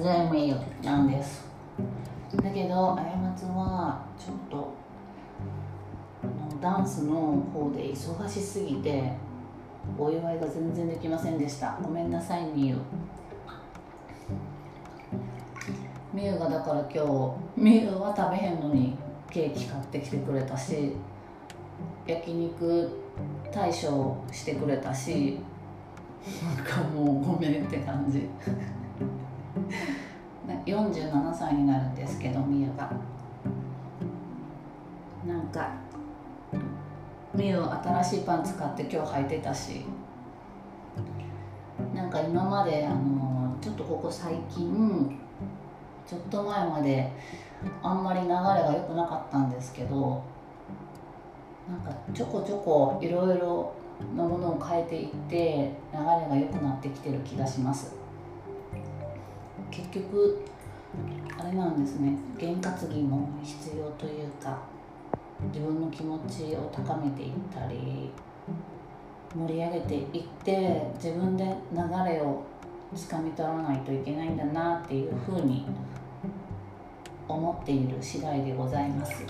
ッピーバースデーメイルなんです。だけどあやまつはちょっとダンスの方で忙しすぎてお祝いが全然できませんでした。ごめんなさいみゆ。みゆがだから今日みゆは食べへんのにケーキ買ってきてくれたし焼肉対処してくれたしなんかもうごめんって感じ。47歳になるんですけどみゆが。なんかみゆ新しいパンツ買って今日履いてたし。なんか今まであのちょっとここ最近ちょっと前まであんまり流れが良くなかったんですけどなんかちょこちょこいろいろなものを変えていって流れが良くなってきてる気がします。結局あれなんですね。験担ぎも必要というか自分の気持ちを高めていったり盛り上げていって自分で流れをつかみ取らないといけないんだなっていうふうに思っている次第でございます。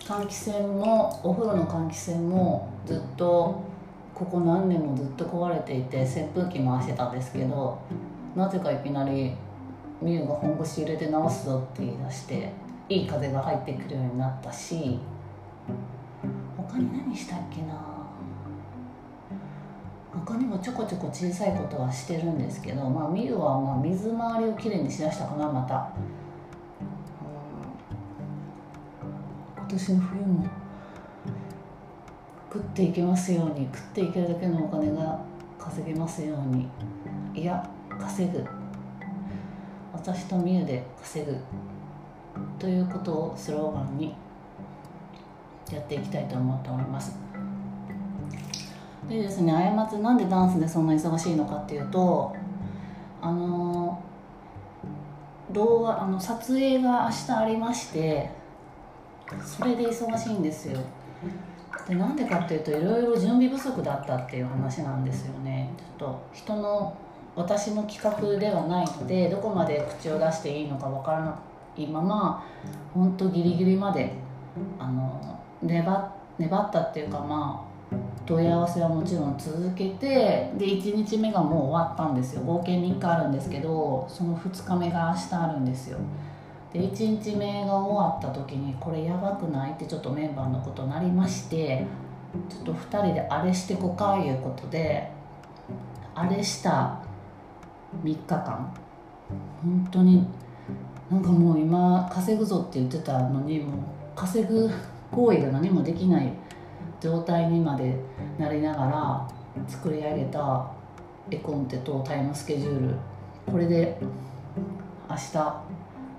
換気扇もお風呂の換気扇もずっとここ何年もずっと壊れていて扇風機回してたんですけどなぜかいきなりみゆが本腰入れて直すぞって言い出していい風が入ってくるようになったし他に何したっけな他にもちょこちょこ小さいことはしてるんですけどまあみゆはまあ水回りをきれいにしだしたかなまた、うん、今年の冬も食っていけますように食っていけるだけのお金が稼げますように。いや稼ぐ。私とみゆで稼ぐ。ということをスローガンにやっていきたいと思っております。でですね過ちなんでダンスでそんな忙しいのかっていうとあの動画あの撮影が明日ありましてそれで忙しいんですよ。でなんでかっていうといろいろ準備不足だったっていう話なんですよね。ちょっと人の私の企画ではないのでどこまで口を出していいのかわからないまま本当ギリギリまであの粘粘ったっていうかまあ問い合わせはもちろん続けてで1日目がもう終わったんですよ。合計3日あるんですけどその2日目が明日あるんですよで1日目が終わった時にこれやばくないってちょっとメンバーのことなりましてちょっと2人であれしてこかいうことであれした3日間。本当になんかもう今稼ぐぞって言ってたのにもう稼ぐ行為が何もできない状態にまでなりながら作り上げた絵コンテとタイムスケジュール。これで明日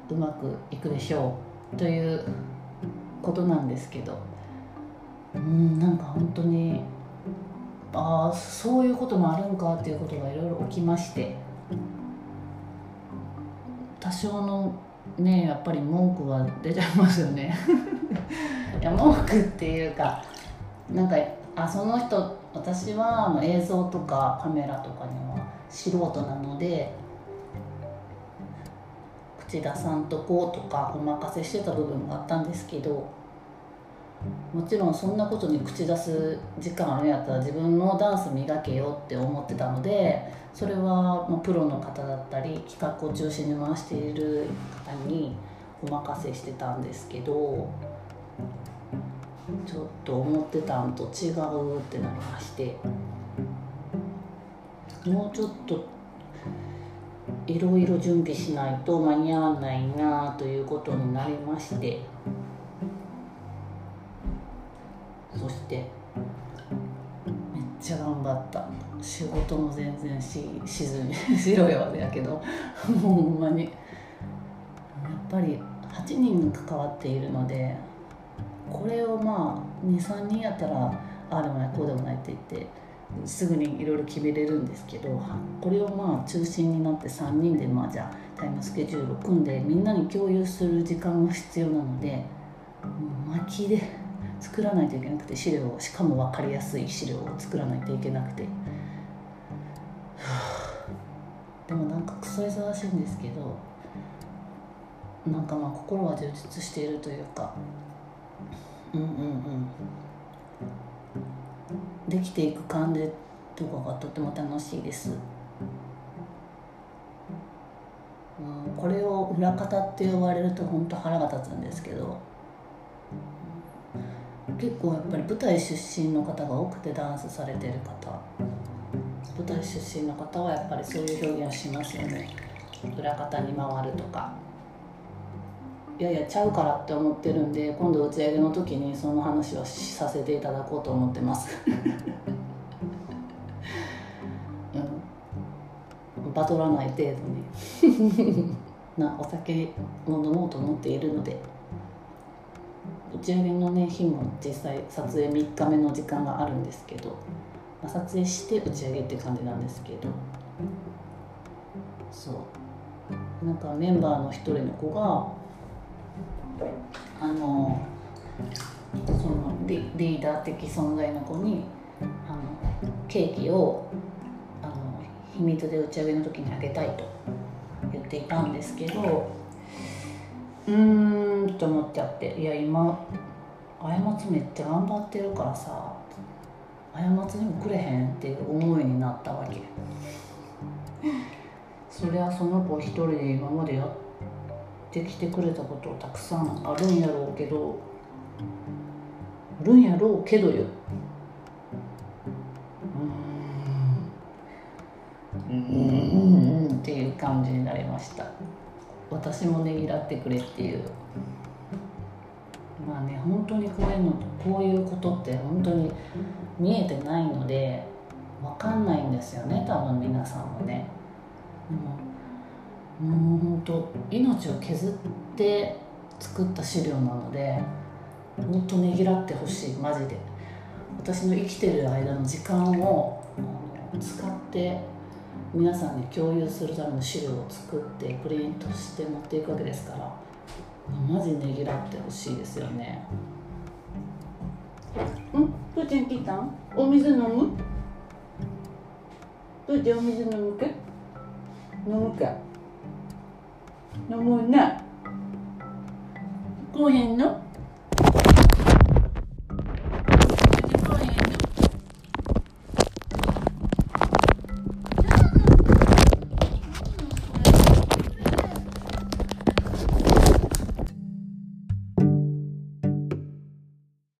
うまくいくでしょうということなんですけど。うんなんか本当にああそういうこともあるんかっていうことがいろいろ起きまして。多少のねやっぱり文句は出ちゃいますよね。いや文句っていうかなんかあその人私は映像とかカメラとかには素人なので口出さんとこうとかお任せしてた部分があったんですけどもちろんそんなことに口出す時間あるんやったら自分のダンス磨けよって思ってたのでそれはまプロの方だったり企画を中心に回している方にお任せしてたんですけどちょっと思ってたんと違うってなりましてもうちょっといろいろ準備しないと間に合わないなということになりましてそしてめっちゃ頑張った。仕事も全然ししずに白いわけやけどもう ほんまに。やっぱり8人関わっているのでこれをまあ23人やったらああでもないこうでもないって言ってすぐにいろいろ決めれるんですけどこれをまあ中心になって3人でまあじゃあタイムスケジュールを組んでみんなに共有する時間が必要なのでもう巻きで 作らないといけなくて資料を。しかも分かりやすい資料を作らないといけなくて。でもなんかクソ忙しいんですけどなんかまあ心は充実しているというか。うんうんうん。できていく感じとかがとても楽しいです。うん、これを裏方って呼ばれると本当腹が立つんですけど結構やっぱり舞台出身の方が多くてダンスされてる方舞台出身の方はやっぱりそういう表現をしますよね裏方に回るとかいやいやちゃうからって思ってるんで今度打ち上げの時にその話をさせていただこうと思ってます。うん、バトらない程度に。なお酒を飲もうと思っているので。打ち上げのね日も実際撮影3日目の時間があるんですけど、まあ、撮影して打ち上げって感じなんですけど。そう。なんかメンバーの一人の子がー的存在の子にあのケーキをあの秘密で打ち上げの時にあげたいと言っていたんですけどうーんと思っちゃっていや今過ちめっちゃ頑張ってるからさ過ちにもくれへんっていう思いになったわけ。そりゃその子一人で今までやってきてくれたことたくさんあるんやろうけどるんやろうけどよ。うん。うん。っていう感じになりました。私もねぎらってくれっていう。まあね本当にこういうのこういうことって本当に見えてないので分かんないんですよね多分皆さんもね。でももう本当命を削って作った資料なのでもっとねぎらってほしいマジで。私の生きてる間の時間を使って皆さんに共有するための資料を作ってプリントして持っていくわけですから。マジねぎらってほしいですよね。ん？プーちゃん来たん？お水飲む？プーちゃんお水飲むか飲むか。飲むね。こうへんの？